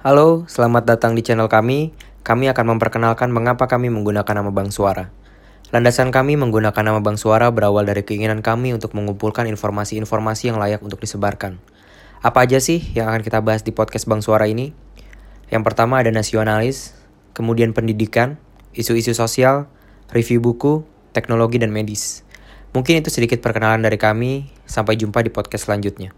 Halo, selamat datang di channel kami. Kami akan memperkenalkan mengapa kami menggunakan nama Bank Suara. Landasan kami menggunakan nama Bank Suara berawal dari keinginan kami untuk mengumpulkan informasi-informasi yang layak untuk disebarkan. Apa aja sih yang akan kita bahas di podcast Bank Suara ini? Yang pertama ada nasionalis, kemudian pendidikan, isu-isu sosial, review buku, teknologi, dan medis. Mungkin itu sedikit perkenalan dari kami. Sampai jumpa di podcast selanjutnya.